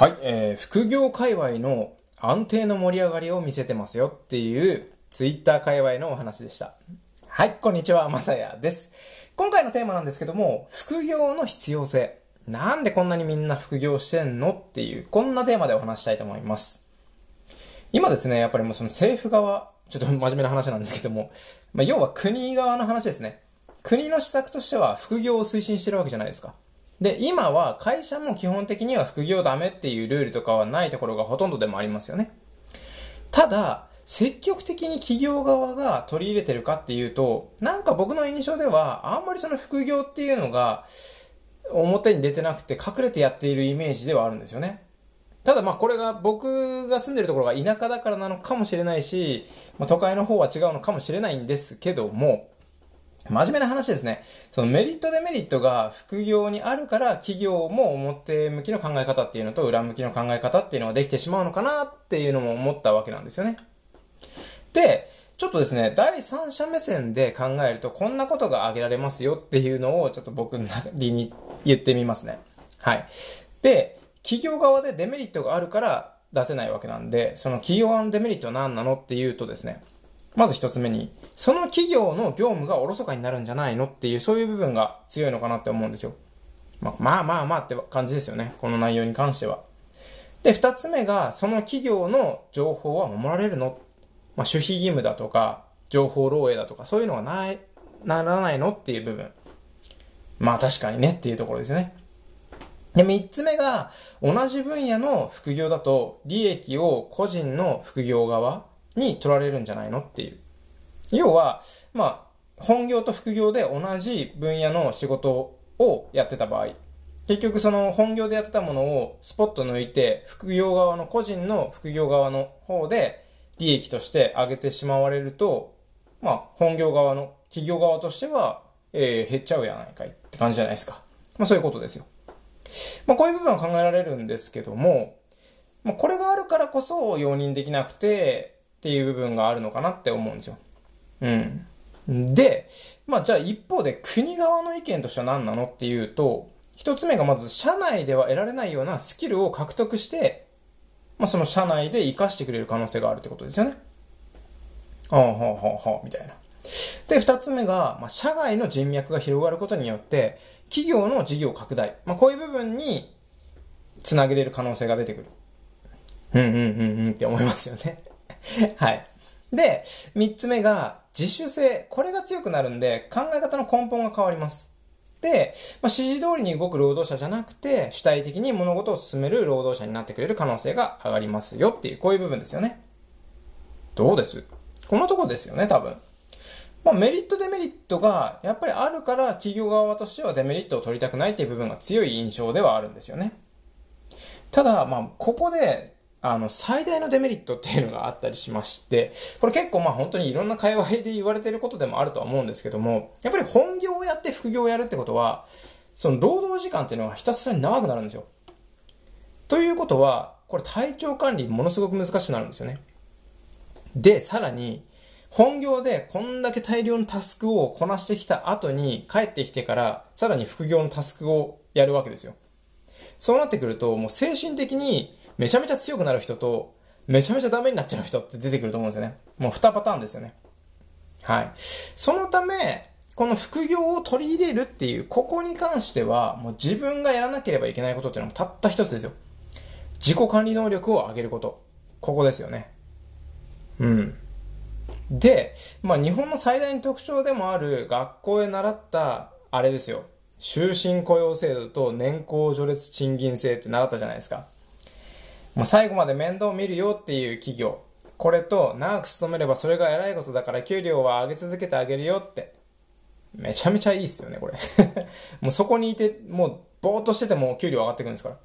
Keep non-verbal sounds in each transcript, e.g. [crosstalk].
はい、えー、副業界隈の安定の盛り上がりを見せてますよっていうツイッター界隈のお話でした。はい、こんにちは、まさやです。今回のテーマなんですけども、副業の必要性。なんでこんなにみんな副業してんのっていう、こんなテーマでお話したいと思います。今ですね、やっぱりもうその政府側、ちょっと真面目な話なんですけども、まあ、要は国側の話ですね。国の施策としては副業を推進してるわけじゃないですか。で、今は会社も基本的には副業ダメっていうルールとかはないところがほとんどでもありますよね。ただ、積極的に企業側が取り入れてるかっていうと、なんか僕の印象では、あんまりその副業っていうのが、表に出てなくて隠れてやっているイメージではあるんですよね。ただまあこれが僕が住んでるところが田舎だからなのかもしれないし、まあ、都会の方は違うのかもしれないんですけども、真面目な話ですね。そのメリットデメリットが副業にあるから企業も表向きの考え方っていうのと裏向きの考え方っていうのができてしまうのかなっていうのも思ったわけなんですよね。で、ちょっとですね、第三者目線で考えるとこんなことが挙げられますよっていうのをちょっと僕なりに言ってみますね。はい。で、企業側でデメリットがあるから出せないわけなんで、その企業側のデメリットは何なのっていうとですね、まず一つ目に、その企業の業務がおろそかになるんじゃないのっていう、そういう部分が強いのかなって思うんですよ。まあ、まあまあまあって感じですよね。この内容に関しては。で、二つ目が、その企業の情報は守られるのまあ、守秘義務だとか、情報漏洩だとか、そういうのがない、ならないのっていう部分。まあ確かにねっていうところですね。で、三つ目が、同じ分野の副業だと、利益を個人の副業側に取られるんじゃないのっていう。要は、まあ、本業と副業で同じ分野の仕事をやってた場合、結局その本業でやってたものをスポット抜いて、副業側の個人の副業側の方で利益として上げてしまわれると、まあ、本業側の企業側としては、えー、減っちゃうやないかいって感じじゃないですか。まあそういうことですよ。まあこういう部分は考えられるんですけども、まあこれがあるからこそ容認できなくてっていう部分があるのかなって思うんですよ。うん。で、まあじゃあ一方で国側の意見としては何なのっていうと、一つ目がまず社内では得られないようなスキルを獲得して、まあその社内で活かしてくれる可能性があるってことですよね。ああ、はあ、はあ、はあ、みたいな。で、二つ目が、まあ、社外の人脈が広がることによって、企業の事業拡大。まあ、こういう部分に、つなげれる可能性が出てくる。うんうんうんうんって思いますよね。[laughs] はい。で、三つ目が自主性。これが強くなるんで、考え方の根本が変わります。で、まあ、指示通りに動く労働者じゃなくて、主体的に物事を進める労働者になってくれる可能性が上がりますよっていう、こういう部分ですよね。どうです？このとこですよね、多分。まあ、メリットデメリットがやっぱりあるから企業側としてはデメリットを取りたくないっていう部分が強い印象ではあるんですよね。ただ、まあ、ここであの、最大のデメリットっていうのがあったりしまして、これ結構まあ本当にいろんな会話で言われてることでもあるとは思うんですけども、やっぱり本業をやって副業をやるってことは、その労働時間っていうのはひたすらに長くなるんですよ。ということは、これ体調管理ものすごく難しくなるんですよね。で、さらに、本業でこんだけ大量のタスクをこなしてきた後に帰ってきてから、さらに副業のタスクをやるわけですよ。そうなってくると、もう精神的にめちゃめちゃ強くなる人と、めちゃめちゃダメになっちゃう人って出てくると思うんですよね。もう2パターンですよね。はい。そのため、この副業を取り入れるっていう、ここに関しては、もう自分がやらなければいけないことっていうのもたった一つですよ。自己管理能力を上げること。ここですよね。うん。で、まあ日本の最大の特徴でもある学校で習った、あれですよ。終身雇用制度と年功序列賃金制って習ったじゃないですか。もう最後まで面倒見るよっていう企業。これと、長く勤めればそれが偉いことだから給料は上げ続けてあげるよって。めちゃめちゃいいっすよね、これ。[laughs] もうそこにいて、もうぼーっとしてても給料上がってくるんですから。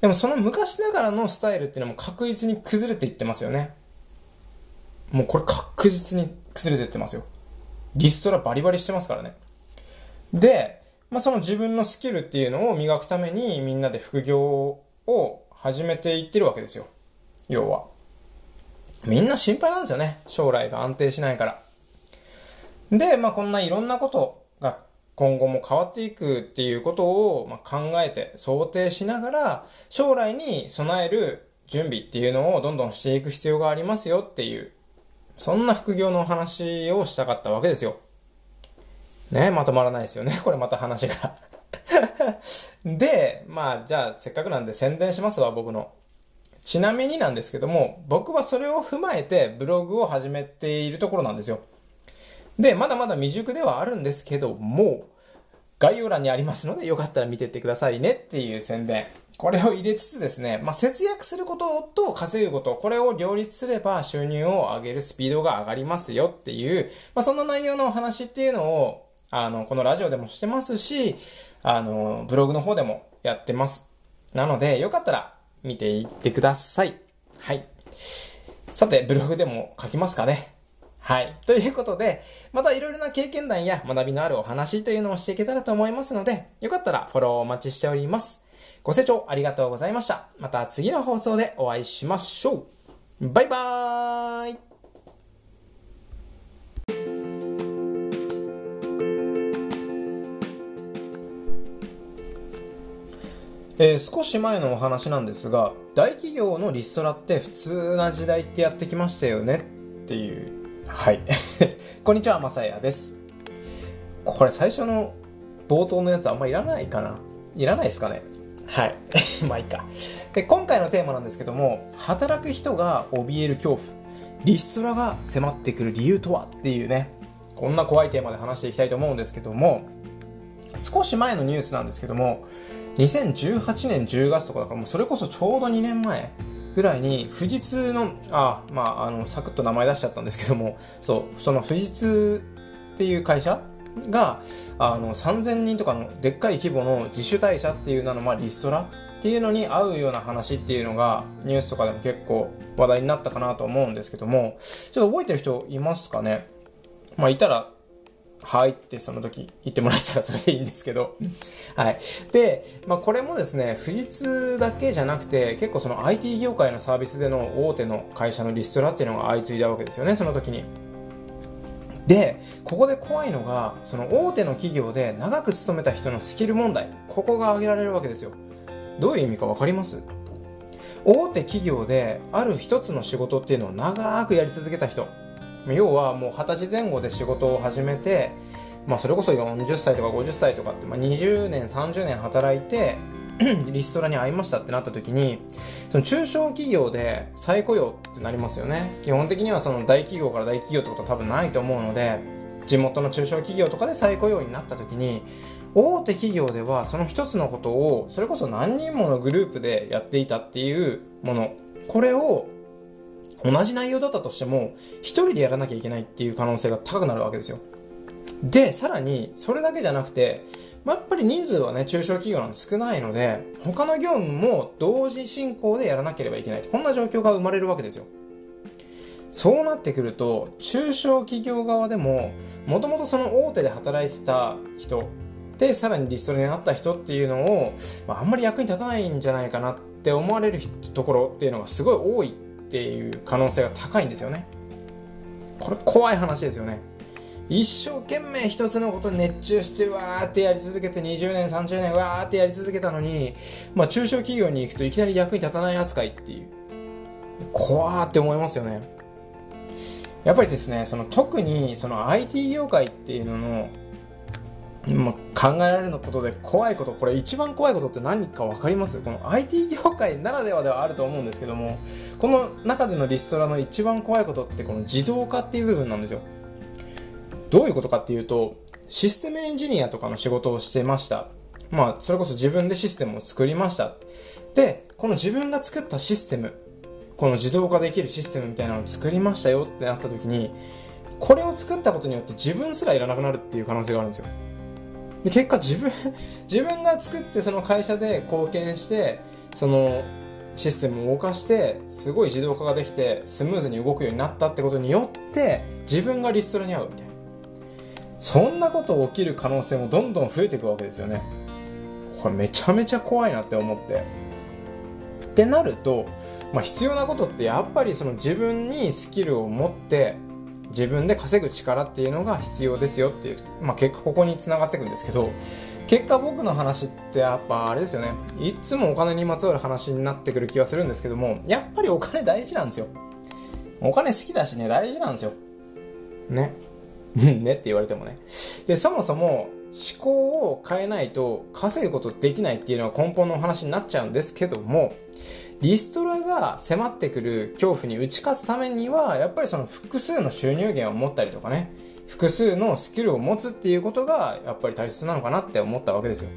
でもその昔ながらのスタイルっていうのも確実に崩れていってますよね。もうこれ確実に崩れていってますよ。リストラバリバリしてますからね。で、まあ、その自分のスキルっていうのを磨くためにみんなで副業を始めていってるわけですよ。要は。みんな心配なんですよね。将来が安定しないから。で、まあこんないろんなことが今後も変わっていくっていうことをま考えて想定しながら将来に備える準備っていうのをどんどんしていく必要がありますよっていうそんな副業のお話をしたかったわけですよ。ね、まとまらないですよね。これまた話がで、まあ、じゃあ、せっかくなんで宣伝しますわ、僕の。ちなみになんですけども、僕はそれを踏まえてブログを始めているところなんですよ。で、まだまだ未熟ではあるんですけども、概要欄にありますので、よかったら見てってくださいねっていう宣伝。これを入れつつですね、まあ、節約することと稼ぐこと、これを両立すれば収入を上げるスピードが上がりますよっていう、まあ、そんな内容のお話っていうのを、あの、このラジオでもしてますし、あの、ブログの方でもやってます。なので、よかったら見ていってください。はい。さて、ブログでも書きますかね。はい。ということで、またいろいろな経験談や学びのあるお話というのをしていけたらと思いますので、よかったらフォローお待ちしております。ご清聴ありがとうございました。また次の放送でお会いしましょう。バイバーイえー、少し前のお話なんですが大企業のリストラって普通な時代ってやってきましたよねっていう。はい。[laughs] こんにちはまさやです。これ最初の冒頭のやつあんまいらないかな？いらないですかね？はい。[laughs] まあいいか。で、今回のテーマなんですけども、働く人が怯える恐怖、リストラが迫ってくる理由とはっていうね、こんな怖いテーマで話していきたいと思うんですけども、少し前のニュースなんですけども、2018年10月とかだからもうそれこそちょうど2年前ぐらいに富士通の、あ、まあ、あの、サクッと名前出しちゃったんですけども、そう、その富士通っていう会社があの3000人とかのでっかい規模の自主退社っていうのの、まあ、リストラっていうのに合うような話っていうのがニュースとかでも結構話題になったかなと思うんですけどもちょっと覚えてる人いますかね？まあいたらはいってその時言ってもらえたらそれでいいんですけど。はい。で、まあこれもですね、富士通だけじゃなくて、結構その IT 業界のサービスでの大手の会社のリストラっていうのが相次いだわけですよね、その時に。でここで怖いのがその大手の企業で長く勤めた人のスキル問題。ここが挙げられるわけですよ。どういう意味か分かります？大手企業である一つの仕事っていうのを長くやり続けた人要はもう二十歳前後で仕事を始めて、まあ、それこそ40歳とか50歳とかって、まあ、20年30年働いて [clears throat] リストラに会いましたってなった時にその中小企業で再雇用ってなりますよね。基本的にはその大企業から大企業ってことは多分ないと思うので地元の中小企業とかで再雇用になった時に大手企業ではその一つのことをそれこそ何人ものグループでやっていたっていうもの。これを同じ内容だったとしても一人でやらなきゃいけないっていう可能性が高くなるわけですよでさらにそれだけじゃなくてまあ、やっぱり人数はね、中小企業なんで少ないので、他の業務も同時進行でやらなければいけない。こんな状況が生まれるわけですよ。そうなってくると、中小企業側でも、もともとその大手で働いてた人、で、さらにリストラになった人っていうのを、まあ、あんまり役に立たないんじゃないかなって思われるところっていうのがすごい多いっていう可能性が高いんですよね。これ怖い話ですよね。一生懸命一つのことに熱中してわーってやり続けて20年30年わーってやり続けたのに、まあ、中小企業に行くといきなり役に立たない扱いっていう怖ーって思いますよねやっぱりですねその特にその IT 業界っていうののま考えられることで怖いことこれ一番怖いことって何か分かります？この IT 業界ならではではあると思うんですけどもこの中でのリストラの一番怖いことってこの自動化っていう部分なんですよどういうことかっていうと、システムエンジニアとかの仕事をしてました。まあ、それこそ自分でシステムを作りました。で、この自分が作ったシステム、この自動化できるシステムみたいなのを作りましたよってなった時に、これを作ったことによって自分すらいらなくなるっていう可能性があるんですよ。で、結果自分、[laughs] 自分が作ってその会社で貢献して、そのシステムを動かして、すごい自動化ができて、スムーズに動くようになったってことによって、自分がリストラに合うみたいな。そんなこと起きる可能性もどんどん増えていくわけですよね。これめちゃめちゃ怖いなって思って。ってなると、まあ、必要なことってやっぱりその自分にスキルを持って自分で稼ぐ力っていうのが必要ですよっていう、まあ、結果ここにつながっていくんですけど結果僕の話ってやっぱあれですよね。いつもお金にまつわる話になってくる気がするんですけどもやっぱりお金大事なんですよ。お金好きだしね大事なんですよ。ね。[laughs] ねって言われてもね。でそもそも思考を変えないと稼ぐことできないっていうのは根本のお話になっちゃうんですけどもリストラが迫ってくる恐怖に打ち勝つためにはやっぱりその複数の収入源を持ったりとかね複数のスキルを持つっていうことがやっぱり大切なのかなって思ったわけですよ。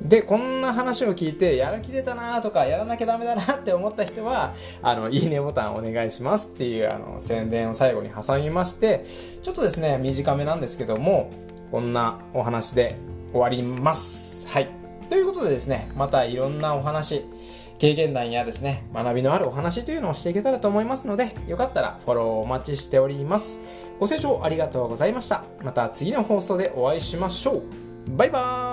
でこんな話を聞いてやる気出たなとかやらなきゃダメだなって思った人はあのいいねボタンお願いしますっていうあの宣伝を最後に挟みましてちょっとですね短めなんですけどもこんなお話で終わります。はい。ということでですねまたいろんなお話経験談やですね、学びのあるお話というのをしていけたらと思いますので、よかったらフォローお待ちしております。ご清聴ありがとうございました。また次の放送でお会いしましょう。バイバーイ